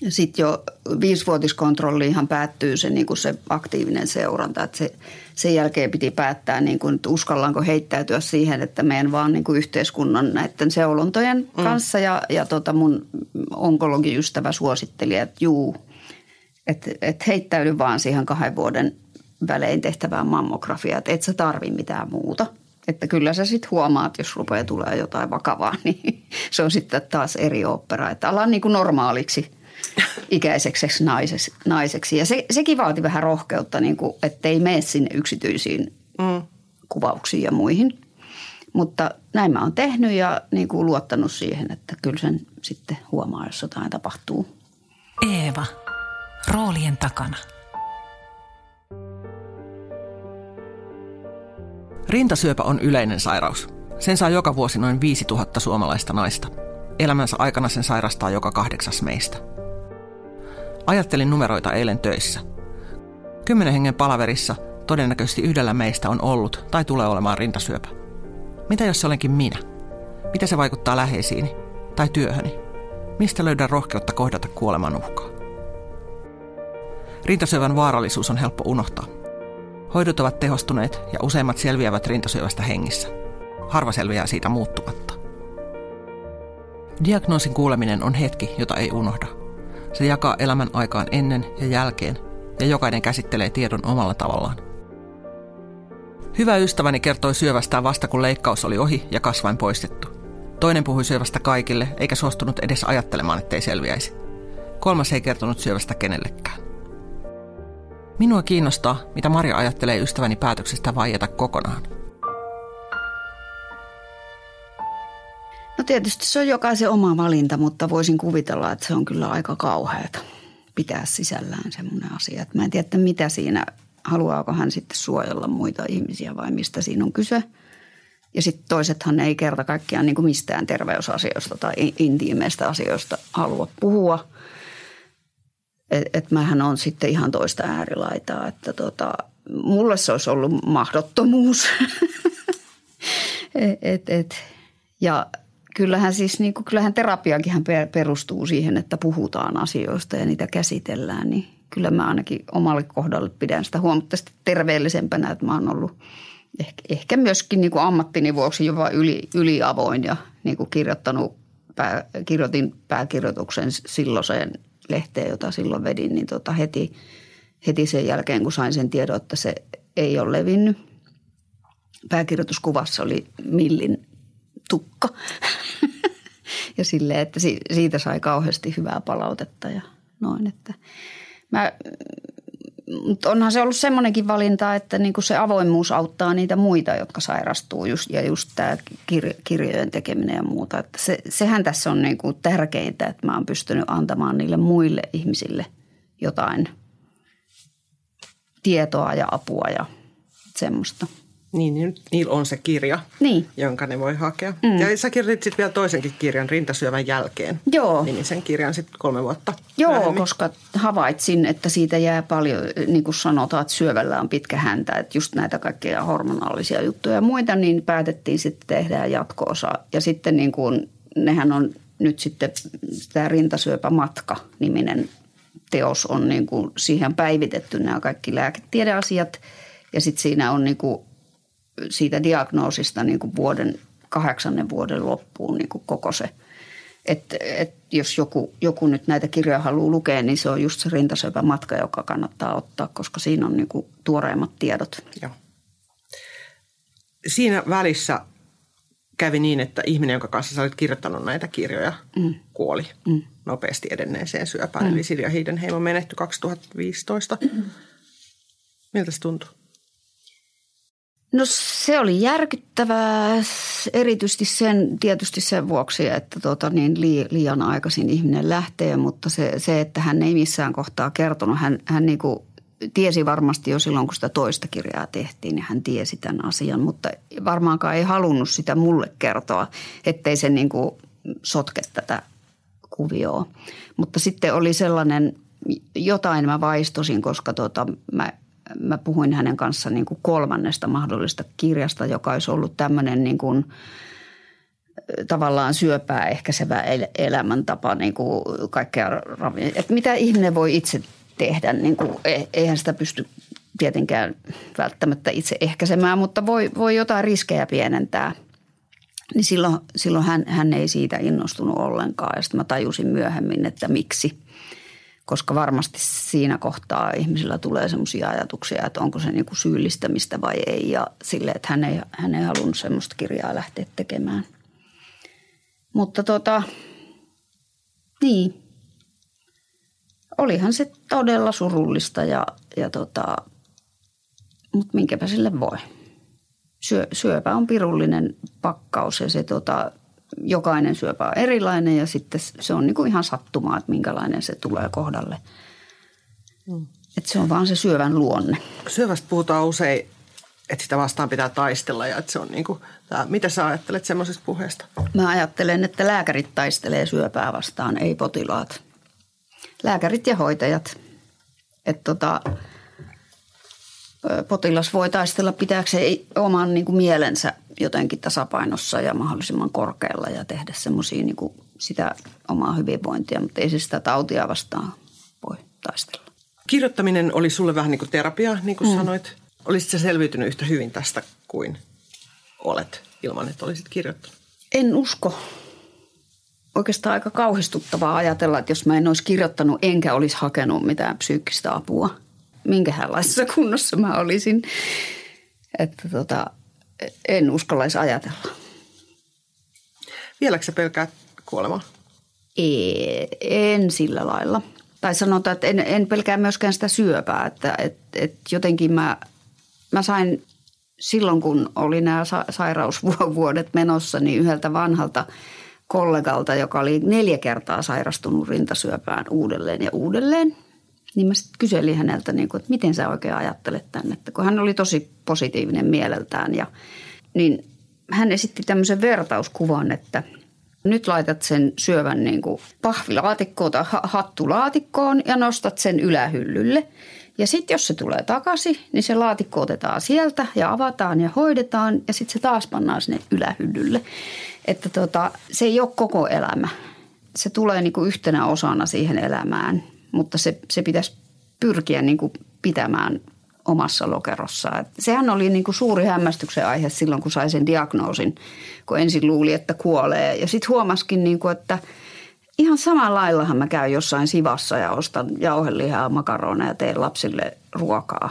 Ja sitten jo viisivuotiskontrolliinhan päättyy se, niin kuin se aktiivinen seuranta. Että se, sen jälkeen piti päättää, niin kuin, että uskallanko heittäytyä siihen, että menen vaan niin kuin yhteiskunnan näiden seulontojen mm. kanssa. Ja, ja tota mun onkologiystävä suositteli, että juu, että et heittäydy vaan siihen kahden vuoden välein tehtävään mammografiaan, että et sä tarvi mitään muuta. Että kyllä sä sitten huomaat, jos rupeaa tulee jotain vakavaa, niin se on sitten taas eri opera. Että ala niin kuin normaaliksi ikäiseksi naiseksi. naiseksi. Ja se, sekin vaati vähän rohkeutta, niin kuin, ettei mene sinne yksityisiin mm. kuvauksiin ja muihin. Mutta näin mä oon tehnyt ja niin kuin luottanut siihen, että kyllä sen sitten huomaa, jos jotain tapahtuu. Eeva roolien takana. Rintasyöpä on yleinen sairaus. Sen saa joka vuosi noin 5000 suomalaista naista. Elämänsä aikana sen sairastaa joka kahdeksas meistä. Ajattelin numeroita eilen töissä. Kymmenen hengen palaverissa todennäköisesti yhdellä meistä on ollut tai tulee olemaan rintasyöpä. Mitä jos se olenkin minä? Mitä se vaikuttaa läheisiini tai työhöni? Mistä löydän rohkeutta kohdata kuoleman uhkaa? Rintasyövän vaarallisuus on helppo unohtaa. Hoidot ovat tehostuneet ja useimmat selviävät rintasyövästä hengissä. Harva selviää siitä muuttumatta. Diagnoosin kuuleminen on hetki, jota ei unohda. Se jakaa elämän aikaan ennen ja jälkeen, ja jokainen käsittelee tiedon omalla tavallaan. Hyvä ystäväni kertoi syövästään vasta kun leikkaus oli ohi ja kasvain poistettu. Toinen puhui syövästä kaikille, eikä suostunut edes ajattelemaan, ettei selviäisi. Kolmas ei kertonut syövästä kenellekään. Minua kiinnostaa, mitä Maria ajattelee ystäväni päätöksestä vaieta kokonaan. No tietysti se on jokaisen oma valinta, mutta voisin kuvitella, että se on kyllä aika kauheata pitää sisällään semmoinen asia. Että mä en tiedä, mitä siinä, haluaako hän sitten suojella muita ihmisiä vai mistä siinä on kyse. Ja sitten toisethan ei kerta kaikkiaan niin kuin mistään terveysasioista tai intiimeistä asioista halua puhua. Että et mähän on sitten ihan toista äärilaitaa, että tota, mulle se olisi ollut mahdottomuus. et, et, ja kyllähän siis niin kuin, kyllähän terapiakin perustuu siihen, että puhutaan asioista ja niitä käsitellään. Niin kyllä mä ainakin omalle kohdalle pidän sitä huomattavasti terveellisempänä, että mä oon ollut ehkä, ehkä myöskin niin kuin ammattini vuoksi jopa yli, yliavoin ja niin kuin kirjoittanut, pää, kirjoitin pääkirjoituksen silloiseen lehteen, jota silloin vedin, niin tota heti, heti sen jälkeen, kun sain sen tiedon, että se ei ole levinnyt. Pääkirjoituskuvassa oli Millin tukka. ja silleen, että siitä sai kauheasti hyvää palautetta ja noin. Että mä, mutta onhan se ollut semmoinenkin valinta, että niin kuin se avoimuus auttaa niitä muita, jotka sairastuu just, ja just tämä kir, kirjojen tekeminen ja muuta. Että se, sehän tässä on niin kuin tärkeintä, että mä oon pystynyt antamaan niille muille ihmisille jotain tietoa ja apua ja semmoista. Niin, niin niillä on se kirja, niin. jonka ne voi hakea. Mm. Ja sä kirjoitit sitten vielä toisenkin kirjan Rintasyövän jälkeen. Joo. Nimisen kirjan sitten kolme vuotta Joo, myöhemmin. koska havaitsin, että siitä jää paljon, niin kuin sanotaan, että syövällä on pitkä häntä. Että just näitä kaikkia hormonaalisia juttuja ja muita, niin päätettiin sitten tehdä jatko-osa. Ja sitten niin kuin, nehän on nyt sitten tämä Rintasyöpämatka-niminen teos on niin kuin siihen päivitetty nämä kaikki lääketiedeasiat. Ja sitten siinä on niin kuin siitä diagnoosista niin kuin vuoden, kahdeksannen vuoden loppuun niin kuin koko se. Että et jos joku, joku nyt näitä kirjoja haluaa lukea, niin se on just se rintasyöpämatka, joka kannattaa ottaa, koska siinä on niin kuin tuoreimmat tiedot. Joo. Siinä välissä kävi niin, että ihminen, jonka kanssa sä olit kirjoittanut näitä kirjoja, mm. kuoli mm. nopeasti edenneeseen syöpään. Mm. Eli Silja Hiidenheimo menehtyi 2015. Mm. Miltä se tuntui? No se oli järkyttävää erityisesti sen, tietysti sen vuoksi, että tota, niin liian aikaisin ihminen lähtee, mutta se, se, että hän ei missään kohtaa kertonut, hän, hän niin kuin tiesi varmasti jo silloin, kun sitä toista kirjaa tehtiin, niin hän tiesi tämän asian, mutta varmaankaan ei halunnut sitä mulle kertoa, ettei se niin kuin sotke tätä kuvioa. Mutta sitten oli sellainen, jotain mä vaistosin, koska tota, mä mä puhuin hänen kanssaan niin kuin kolmannesta mahdollista kirjasta, joka olisi ollut tämmöinen niin kuin, tavallaan syöpää ehkäisevä elämäntapa, niin kuin kaikkea, että mitä ihminen voi itse tehdä, niin kuin, e-, eihän sitä pysty tietenkään välttämättä itse ehkäisemään, mutta voi, voi jotain riskejä pienentää. Niin silloin, silloin hän, hän ei siitä innostunut ollenkaan ja sitten mä tajusin myöhemmin, että miksi – koska varmasti siinä kohtaa ihmisillä tulee sellaisia ajatuksia, että onko se niin kuin syyllistämistä vai ei ja sille, että hän ei, hän ei halunnut semmoista kirjaa lähteä tekemään. Mutta tota, niin, olihan se todella surullista ja, ja tota, mutta minkäpä sille voi. Syö, syöpä on pirullinen pakkaus ja se tota, jokainen syöpä on erilainen ja sitten se on niin kuin ihan sattumaa, että minkälainen se tulee kohdalle. Mm. Että se on vaan se syövän luonne. Syövästä puhutaan usein, että sitä vastaan pitää taistella ja että se on niin kuin, tämä, mitä sä ajattelet semmoisesta puheesta? Mä ajattelen, että lääkärit taistelee syöpää vastaan, ei potilaat. Lääkärit ja hoitajat. Että tota, potilas voi taistella pitääkseen oman niin kuin mielensä jotenkin tasapainossa ja mahdollisimman korkealla ja tehdä semmoisia niin sitä omaa hyvinvointia, mutta ei se sitä tautia vastaan voi taistella. Kirjoittaminen oli sulle vähän niin kuin terapia, niin kuin mm. sanoit. Olisitko selviytynyt yhtä hyvin tästä kuin olet ilman, että olisit kirjoittanut? En usko. Oikeastaan aika kauhistuttavaa ajatella, että jos mä en olisi kirjoittanut enkä olisi hakenut mitään psyykkistä apua – minkälaisessa kunnossa mä olisin. Että tota, en uskallaisi ajatella. Vieläkö sä pelkäät kuolemaa? Ei, en sillä lailla. Tai sanotaan, että en, en pelkää myöskään sitä syöpää, että et, et jotenkin mä, mä sain silloin, kun oli nämä sa- sairausvuodet menossa, niin yhdeltä vanhalta kollegalta, joka oli neljä kertaa sairastunut rintasyöpään uudelleen ja uudelleen, niin mä sitten kyselin häneltä, niin kuin, että miten sä oikein ajattelet tänne, että kun hän oli tosi positiivinen mieleltään ja niin hän esitti tämmöisen vertauskuvan, että nyt laitat sen syövän niin kuin pahvilaatikkoon tai hattulaatikkoon ja nostat sen ylähyllylle. Ja sitten jos se tulee takaisin, niin se laatikko otetaan sieltä ja avataan ja hoidetaan ja sitten se taas pannaan sinne ylähyllylle. Että tota, se ei ole koko elämä. Se tulee niin kuin yhtenä osana siihen elämään, mutta se, se pitäisi pyrkiä niin kuin pitämään omassa lokerossaan. Sehän oli niin kuin suuri hämmästyksen aihe silloin, kun sai sen diagnoosin, kun ensin luuli, että kuolee. Ja sitten huomaskin, niin kuin, että ihan samalla laillahan mä käyn jossain sivassa ja ostan jauhelihaa, makaroneja ja teen lapsille ruokaa.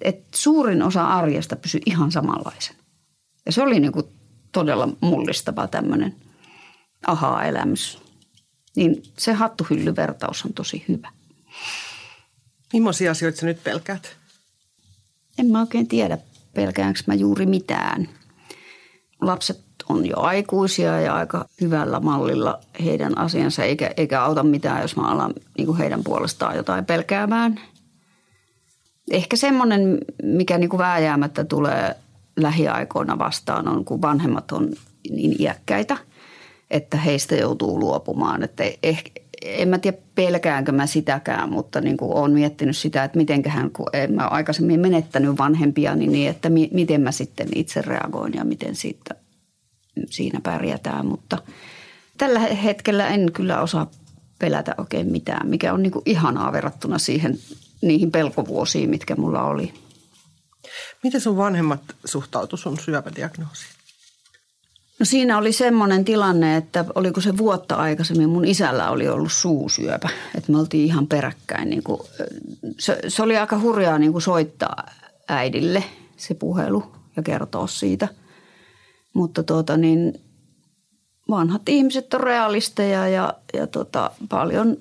Et suurin osa arjesta pysyi ihan samanlaisen. Ja se oli niin kuin todella mullistava tämmöinen ahaa-elämys. Niin se hattuhyllyvertaus on tosi hyvä. Millaisia asioita sä nyt pelkäät? En mä oikein tiedä, pelkäänkö mä juuri mitään. Lapset on jo aikuisia ja aika hyvällä mallilla heidän asiansa, eikä, eikä auta mitään, jos mä alan niin kuin heidän puolestaan jotain pelkäämään. Ehkä semmoinen, mikä niin kuin vääjäämättä tulee lähiaikoina vastaan, on kun vanhemmat on niin iäkkäitä, että heistä joutuu luopumaan. Että ehkä, en mä tiedä pelkäänkö mä sitäkään, mutta niin kuin olen miettinyt sitä, että mitenköhän, kun en mä aikaisemmin menettänyt vanhempia, niin, että mi, miten mä sitten itse reagoin ja miten siitä, siinä pärjätään. Mutta tällä hetkellä en kyllä osaa pelätä oikein mitään, mikä on niin kuin ihanaa verrattuna siihen niihin pelkovuosiin, mitkä mulla oli. Miten sun vanhemmat suhtautu sun syöpädiagnoosiin? No siinä oli semmoinen tilanne, että oliko se vuotta aikaisemmin mun isällä oli ollut suusyöpä. Että me oltiin ihan peräkkäin. Niin kuin, se, se oli aika hurjaa niin kuin soittaa äidille se puhelu ja kertoa siitä. Mutta tuota niin, vanhat ihmiset on realisteja ja, ja tota, paljon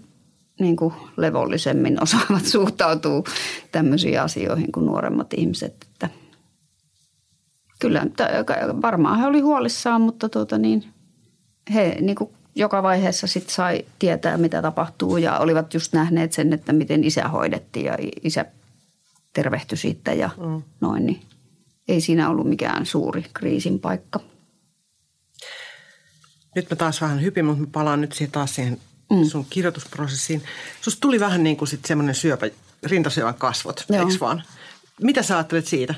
niin kuin levollisemmin osaavat suhtautua tämmöisiin asioihin kuin nuoremmat ihmiset. Että kyllä varmaan he oli huolissaan, mutta tuota niin, he niin kuin joka vaiheessa sit sai tietää, mitä tapahtuu ja olivat just nähneet sen, että miten isä hoidettiin ja isä tervehtyi siitä ja mm. noin. Niin ei siinä ollut mikään suuri kriisin paikka. Nyt mä taas vähän hypin, mutta mä palaan nyt siihen taas siihen mm. sun kirjoitusprosessiin. Susta tuli vähän niin kuin sitten semmoinen syöpä, rintasyövän kasvot, eikö vaan? Mitä sä ajattelet siitä?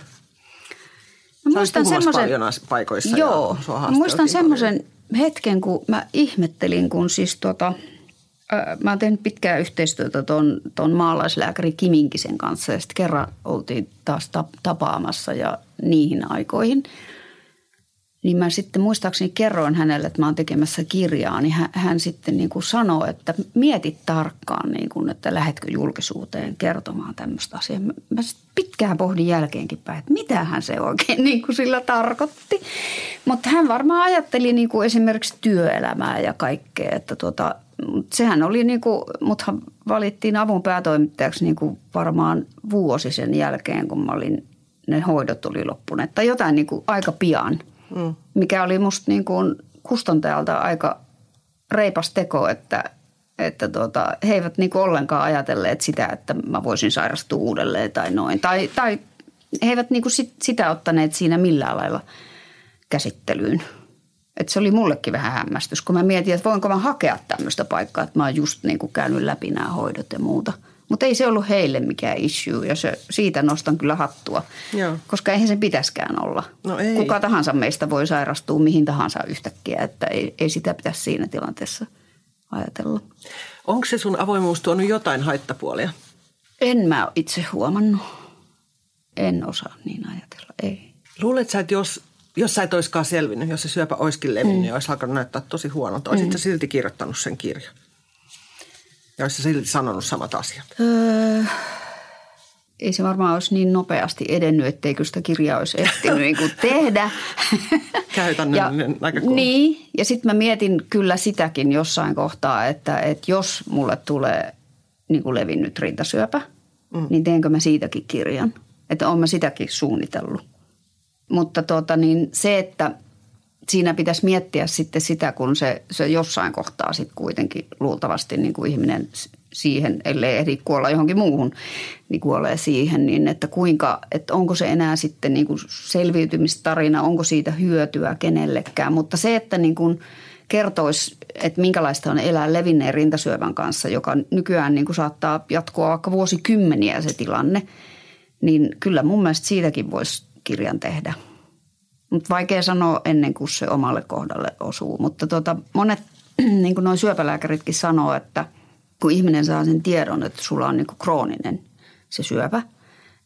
Mä muistan semmoisen, paikoissa joo, mä muistan semmoisen hetken, kun mä ihmettelin, kun siis tota, mä oon tehnyt pitkää yhteistyötä tuon ton maalaislääkäri Kiminkisen kanssa ja sitten kerran oltiin taas tapaamassa ja niihin aikoihin – niin mä sitten muistaakseni kerroin hänelle, että mä oon tekemässä kirjaa, niin hän, hän sitten niin kuin sanoi, että mietit tarkkaan, niin kuin, että lähetkö julkisuuteen kertomaan tämmöistä asiaa. Mä pitkään pohdin jälkeenkin päin, että mitähän se oikein niin kuin sillä tarkoitti. Mutta hän varmaan ajatteli niin kuin esimerkiksi työelämää ja kaikkea, että tuota, sehän oli niin kuin, muthan valittiin avun päätoimittajaksi niin kuin varmaan vuosi sen jälkeen, kun mä olin, ne hoidot tuli loppuneet. Tai jotain niin kuin aika pian – mikä oli musta niin kuin kustantajalta aika reipas teko, että, että tuota, he eivät niin kuin ollenkaan ajatelleet sitä, että mä voisin sairastua uudelleen tai noin. Tai, tai he eivät niin kuin sit, sitä ottaneet siinä millään lailla käsittelyyn. Et se oli mullekin vähän hämmästys, kun mä mietin, että voinko mä hakea tämmöistä paikkaa, että mä oon just niin kuin käynyt läpi nämä hoidot ja muuta – mutta ei se ollut heille mikään issue ja se, siitä nostan kyllä hattua, Joo. koska eihän se pitäskään olla. No ei. Kuka tahansa meistä voi sairastua mihin tahansa yhtäkkiä, että ei, ei sitä pitäisi siinä tilanteessa ajatella. Onko se sun avoimuus tuonut jotain haittapuolia? En mä itse huomannut. En osaa niin ajatella, ei. Luuletko sä, että jos, jos sä et olisikaan selvinnyt, jos se syöpä olisikin levinnyt, mm. niin olisi alkanut näyttää tosi huonolta, olisit mm. silti kirjoittanut sen kirjan? Ja olisi silti sanonut samat asiat? Öö, ei se varmaan olisi niin nopeasti edennyt, etteikö sitä kirjaa olisi ehtinyt niin kuin tehdä. Käytännön näkökulma. Niin, ja sitten mä mietin kyllä sitäkin jossain kohtaa, että, että jos mulle tulee niin kuin levinnyt rintasyöpä, mm. niin teenkö mä siitäkin kirjan. Että olen mä sitäkin suunnitellut. Mutta tuota, niin se, että siinä pitäisi miettiä sitten sitä, kun se, se jossain kohtaa sitten kuitenkin luultavasti niin kuin ihminen siihen, ellei ehdi kuolla johonkin muuhun, niin kuolee siihen, niin että kuinka, että onko se enää sitten niin kuin selviytymistarina, onko siitä hyötyä kenellekään. Mutta se, että niin kuin kertoisi, että minkälaista on elää levinneen rintasyövän kanssa, joka nykyään niin kuin saattaa jatkoa vaikka vuosikymmeniä se tilanne, niin kyllä mun mielestä siitäkin voisi kirjan tehdä. Mutta vaikea sanoa ennen kuin se omalle kohdalle osuu. Mutta tota, monet, niin kuin noin syöpälääkäritkin sanoo, että kun ihminen saa sen tiedon, että sulla on niin kuin krooninen se syöpä,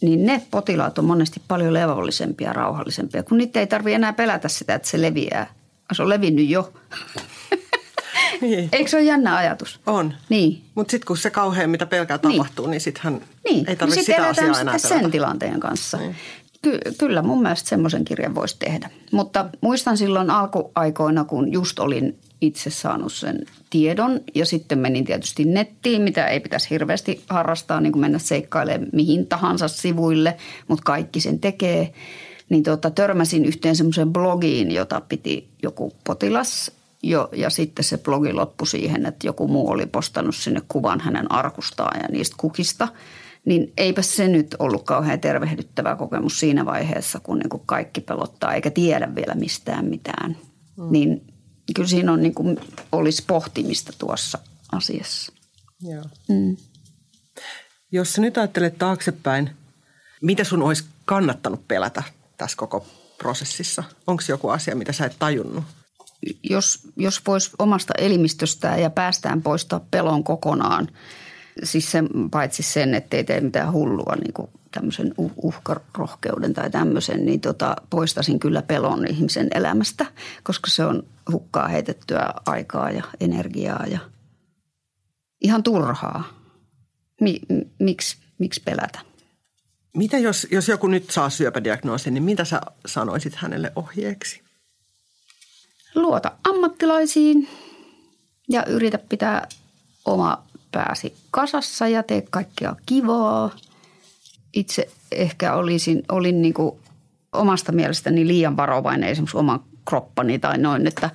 niin ne potilaat on monesti paljon levollisempia ja rauhallisempia, kun niitä ei tarvitse enää pelätä sitä, että se leviää. Se on levinnyt jo. Niin. Eikö se ole jännä ajatus? On. Niin. Mutta sitten kun se kauhean, mitä pelkää niin. tapahtuu, niin sittenhän niin. ei tarvitse niin sitä asiaa enää sen tilanteen kanssa. Niin. Ky- kyllä mun mielestä semmoisen kirjan voisi tehdä. Mutta muistan silloin alkuaikoina, kun just olin itse saanut sen tiedon ja sitten menin tietysti nettiin, mitä ei pitäisi hirveästi harrastaa, niin kuin mennä seikkailemaan mihin tahansa sivuille, mutta kaikki sen tekee. Niin tota, törmäsin yhteen semmoiseen blogiin, jota piti joku potilas jo, ja sitten se blogi loppui siihen, että joku muu oli postannut sinne kuvan hänen arkustaan ja niistä kukista – niin eipä se nyt ollut kauhean tervehdyttävä kokemus siinä vaiheessa, kun niin kuin kaikki pelottaa eikä tiedä vielä mistään mitään. Mm. Niin kyllä siinä on niin kuin, olisi pohtimista tuossa asiassa. Joo. Mm. Jos sä nyt ajattelet taaksepäin, mitä sun olisi kannattanut pelätä tässä koko prosessissa? Onko joku asia, mitä sä et tajunnut? Jos, jos voisi omasta elimistöstään ja päästään poistaa pelon kokonaan – Siis sen, paitsi sen, että ei tee mitään hullua niin kuin tämmöisen uhkarohkeuden tai tämmöisen, niin tota, poistasin kyllä pelon ihmisen elämästä, koska se on hukkaa heitettyä aikaa ja energiaa ja ihan turhaa. Mi, miksi, miksi pelätä? Mitä jos, jos joku nyt saa syöpädiagnoosin, niin mitä sä sanoisit hänelle ohjeeksi? Luota ammattilaisiin ja yritä pitää oma pääsi kasassa ja tee kaikkea kivaa. Itse ehkä olisin, olin niin kuin omasta mielestäni liian varovainen esimerkiksi oman kroppani tai noin, että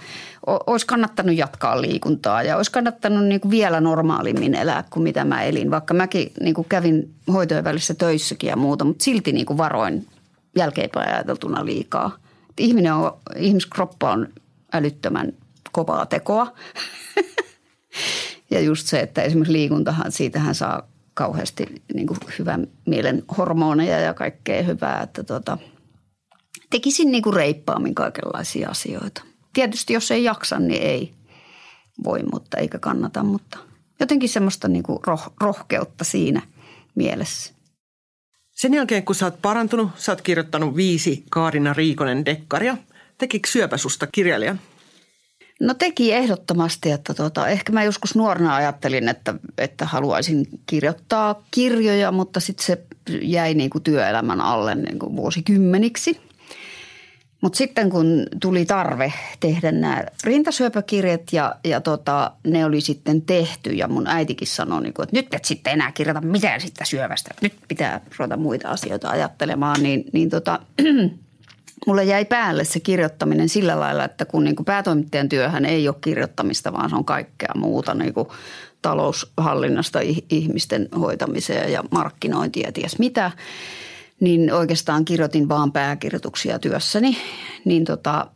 olisi kannattanut jatkaa liikuntaa ja olisi kannattanut niin kuin vielä normaalimmin elää kuin mitä mä elin. Vaikka mäkin niin kuin kävin hoitojen välissä töissäkin ja muuta, mutta silti niin kuin varoin jälkeenpäin ajateltuna liikaa. Ihminen on, ihmiskroppa on älyttömän kovaa tekoa. Ja just se, että esimerkiksi liikuntahan, siitähän saa kauheasti niin kuin hyvän mielen hormoneja ja kaikkea hyvää, että tota, tekisin niin kuin reippaammin kaikenlaisia asioita. Tietysti jos ei jaksa, niin ei voi, mutta eikä kannata, mutta jotenkin semmoista niin kuin roh- rohkeutta siinä mielessä. Sen jälkeen, kun sä oot parantunut, sä oot kirjoittanut viisi Kaarina Riikonen dekkaria. Tekikö syöpäsusta kirjailijan? No teki ehdottomasti, että tota, ehkä mä joskus nuorena ajattelin, että, että haluaisin kirjoittaa kirjoja, mutta sitten se jäi niin kuin työelämän alle niin kuin vuosikymmeniksi. Mutta sitten kun tuli tarve tehdä nämä rintasyöpäkirjat ja, ja tota, ne oli sitten tehty ja mun äitikin sanoi, niin kuin, että nyt et sitten enää kirjoita mitään sitä syövästä. Nyt pitää ruveta muita asioita ajattelemaan, niin, niin tota, mulle jäi päälle se kirjoittaminen sillä lailla, että kun niin kuin päätoimittajan työhän ei ole kirjoittamista, vaan se on kaikkea muuta niin kuin taloushallinnasta ihmisten hoitamiseen ja markkinointia ja ties mitä, niin oikeastaan kirjoitin vaan pääkirjoituksia työssäni. Niin tota,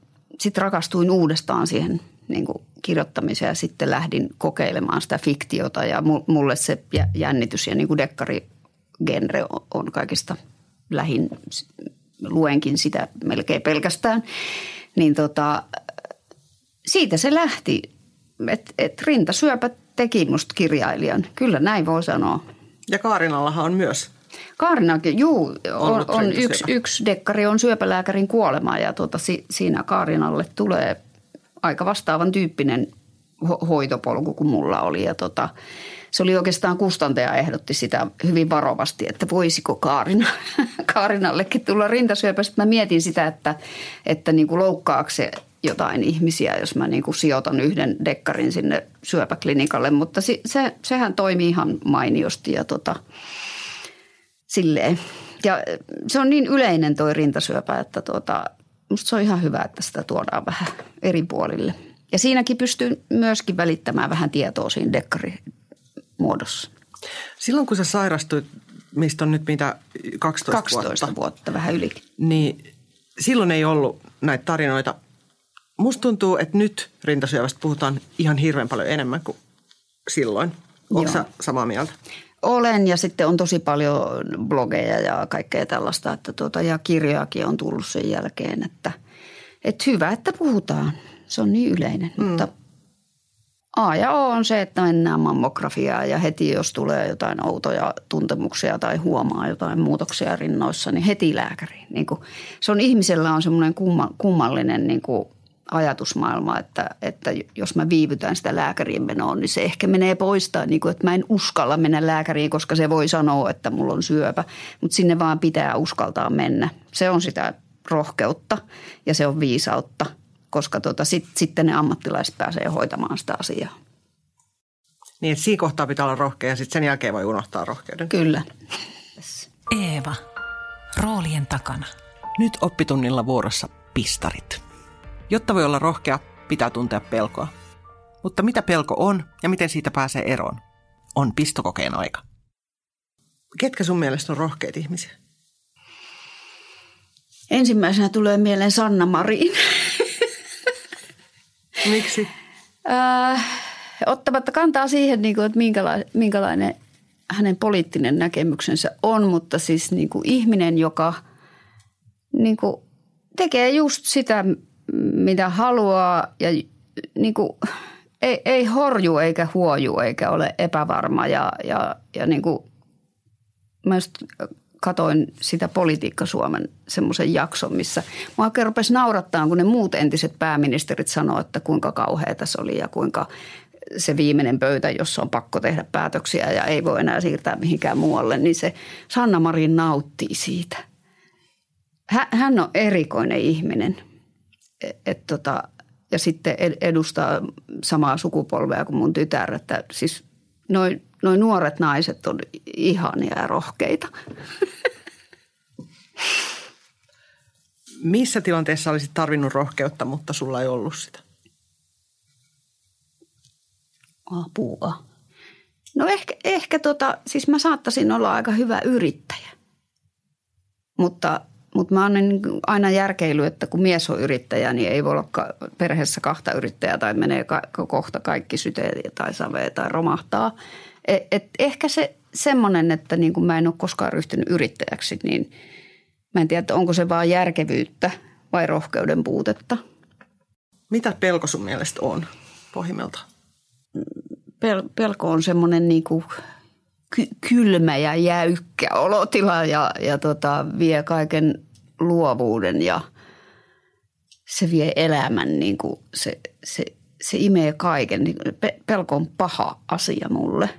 sitten rakastuin uudestaan siihen niin kuin kirjoittamiseen ja sitten lähdin kokeilemaan sitä fiktiota ja mulle se jännitys ja niin kuin dekkarigenre on kaikista lähin luenkin sitä melkein pelkästään, niin tota, siitä se lähti, että et rintasyöpä teki musta kirjailijan. Kyllä näin voi sanoa. Ja Kaarinallahan on myös Kaarinakin, juu, on, on yksi, yksi dekkari on syöpälääkärin kuolema ja tuota, si, siinä Kaarinalle tulee aika vastaavan tyyppinen ho- hoitopolku kuin mulla oli. Ja tota, se oli oikeastaan kustantaja ehdotti sitä hyvin varovasti, että voisiko Kaarina, Kaarinallekin tulla rintasyöpä. Sitten mä mietin sitä, että, että niin kuin loukkaako se jotain ihmisiä, jos mä niin kuin sijoitan yhden dekkarin sinne syöpäklinikalle, mutta se, se, sehän toimii ihan mainiosti ja tota, silleen. Ja se on niin yleinen toi rintasyöpä, että tota, musta se on ihan hyvä, että sitä tuodaan vähän eri puolille. Ja siinäkin pystyy myöskin välittämään vähän tietoa siinä dekkarimuodossa. Silloin kun sä sairastuit, mistä on nyt mitä 12, 12 vuotta, vuotta vähän yli. niin silloin ei ollut näitä tarinoita. Musta tuntuu, että nyt rintasyövästä puhutaan ihan hirveän paljon enemmän kuin silloin. Onko sä samaa mieltä? Olen ja sitten on tosi paljon blogeja ja kaikkea tällaista, että tuota, ja kirjojakin on tullut sen jälkeen, että, että hyvä, että puhutaan. Se on niin yleinen, mm. mutta A ja O on se, että mennään mammografiaan ja heti jos tulee jotain outoja tuntemuksia tai huomaa jotain muutoksia rinnoissa, niin heti lääkäriin. Niin kuin, se on ihmisellä on semmoinen kumma, kummallinen niin kuin ajatusmaailma, että, että jos mä viivytän sitä lääkäriin menoon, niin se ehkä menee poistaa, niin kuin, että mä en uskalla mennä lääkäriin, koska se voi sanoa, että mulla on syöpä, mutta sinne vaan pitää uskaltaa mennä. Se on sitä rohkeutta ja se on viisautta, koska tota, sit, sitten ne ammattilaiset pääsee hoitamaan sitä asiaa. Niin, että siinä kohtaa pitää olla rohkea ja sitten sen jälkeen voi unohtaa rohkeuden. Kyllä. Eeva. Roolien takana. Nyt oppitunnilla vuorossa pistarit. Jotta voi olla rohkea, pitää tuntea pelkoa. Mutta mitä pelko on ja miten siitä pääsee eroon? On pistokokeen aika. Ketkä sun mielestä on rohkeita ihmisiä? Ensimmäisenä tulee mieleen Sanna Marin. Miksi? Äh, ottamatta kantaa siihen, niin kuin, että minkälainen, minkälainen hänen poliittinen näkemyksensä on, mutta siis niin kuin ihminen, joka niin kuin tekee just sitä, mitä haluaa ja niin kuin, ei, ei horju eikä huoju eikä ole epävarma ja, ja, ja niin kuin, katoin sitä Politiikka Suomen semmoisen jakson, missä mua oikein rupesi naurattaa, kun ne muut entiset pääministerit sanoivat, että kuinka kauhea tässä oli ja kuinka se viimeinen pöytä, jossa on pakko tehdä päätöksiä ja ei voi enää siirtää mihinkään muualle, niin se Sanna Marin nauttii siitä. Hän on erikoinen ihminen – et tota, ja sitten edustaa samaa sukupolvea kuin mun tytär, että siis noin noi nuoret naiset on ihania ja rohkeita. Missä tilanteessa olisit tarvinnut rohkeutta, mutta sulla ei ollut sitä? Apua. No ehkä, ehkä tota, siis mä saattaisin olla aika hyvä yrittäjä. Mutta mutta mä niin aina järkeily, että kun mies on yrittäjä, niin ei voi olla perheessä kahta yrittäjää tai menee kohta kaikki syteen tai savee tai romahtaa. Et, et ehkä se semmoinen, että niin kuin mä en ole koskaan ryhtynyt yrittäjäksi, niin mä en tiedä, että onko se vaan järkevyyttä vai rohkeuden puutetta. Mitä pelko sun mielestä on pohjimmiltaan? Pel- pelko on semmoinen niin kuin – ky- kylmä ja jäykkä olotila ja, ja tota, vie kaiken luovuuden ja se vie elämän, niin kuin se, se, se imee kaiken. Niin pelko on paha asia mulle.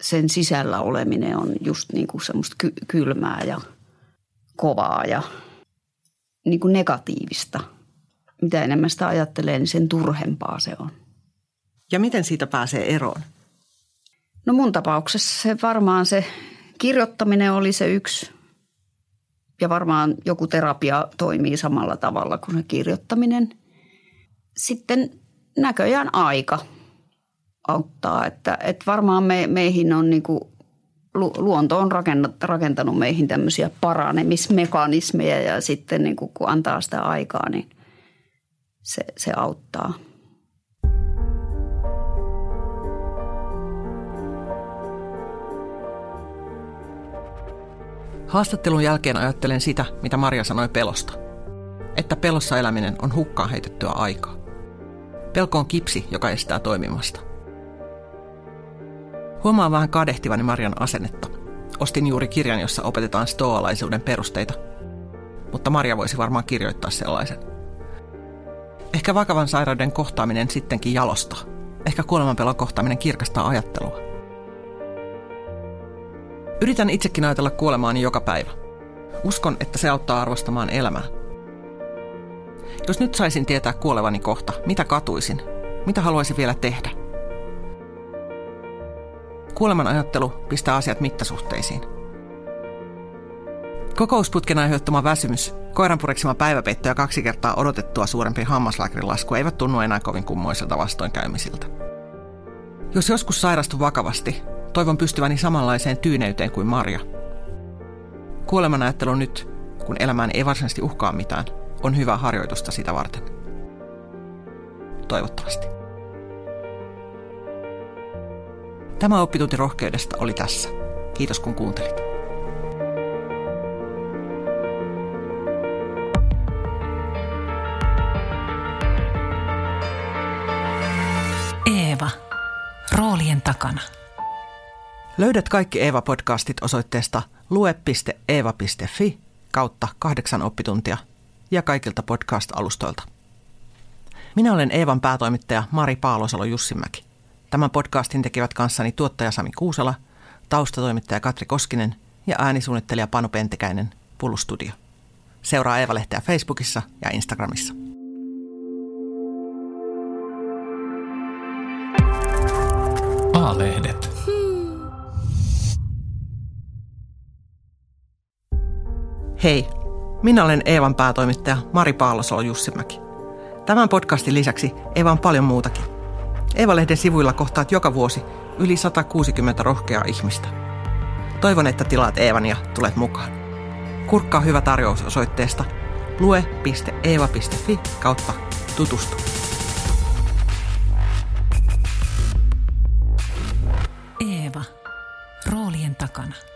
Sen sisällä oleminen on just niin kuin semmoista ky- kylmää ja kovaa ja niin kuin negatiivista. Mitä enemmän sitä ajattelee, niin sen turhempaa se on. Ja miten siitä pääsee eroon? No mun tapauksessa se varmaan se kirjoittaminen oli se yksi. Ja varmaan joku terapia toimii samalla tavalla kuin se kirjoittaminen. Sitten näköjään aika auttaa. Että, että varmaan me, meihin on niin kuin, luonto on rakentanut, meihin tämmöisiä paranemismekanismeja ja sitten niin kuin, kun antaa sitä aikaa, niin se, se auttaa – Haastattelun jälkeen ajattelen sitä, mitä Maria sanoi pelosta. Että pelossa eläminen on hukkaan heitettyä aikaa. Pelko on kipsi, joka estää toimimasta. Huomaan vähän kadehtivani Marian asennetta. Ostin juuri kirjan, jossa opetetaan stoalaisuuden perusteita. Mutta Maria voisi varmaan kirjoittaa sellaisen. Ehkä vakavan sairauden kohtaaminen sittenkin jalosta. Ehkä kuolemanpelon kohtaaminen kirkastaa ajattelua. Yritän itsekin ajatella kuolemaani joka päivä. Uskon, että se auttaa arvostamaan elämää. Jos nyt saisin tietää kuolevani kohta, mitä katuisin? Mitä haluaisin vielä tehdä? Kuoleman ajattelu pistää asiat mittasuhteisiin. Kokousputken aiheuttama väsymys, koiran pureksima päiväpeitto ja kaksi kertaa odotettua suurempi hammaslääkärin lasku eivät tunnu enää kovin kummoiselta vastoinkäymisiltä. Jos joskus sairastun vakavasti, toivon pystyväni samanlaiseen tyyneyteen kuin Marja. Kuoleman ajattelu nyt, kun elämään ei varsinaisesti uhkaa mitään, on hyvä harjoitusta sitä varten. Toivottavasti. Tämä oppitunti rohkeudesta oli tässä. Kiitos kun kuuntelit. Eeva. Roolien takana. Löydät kaikki Eeva-podcastit osoitteesta lue.eeva.fi kautta kahdeksan oppituntia ja kaikilta podcast-alustoilta. Minä olen Eevan päätoimittaja Mari Paalosalo Jussimäki. Tämän podcastin tekevät kanssani tuottaja Sami Kuusela, taustatoimittaja Katri Koskinen ja äänisuunnittelija Panu Pentekäinen Pullu Studio. Seuraa Eeva-lehteä Facebookissa ja Instagramissa. A-lehdet. Hei, minä olen Eevan päätoimittaja Mari Paalosolo Jussimäki. Tämän podcastin lisäksi Eeva on paljon muutakin. Eeva-lehden sivuilla kohtaat joka vuosi yli 160 rohkeaa ihmistä. Toivon, että tilaat Eevan ja tulet mukaan. Kurkkaa hyvä tarjous osoitteesta lue.eeva.fi kautta tutustu. Eeva. Roolien takana.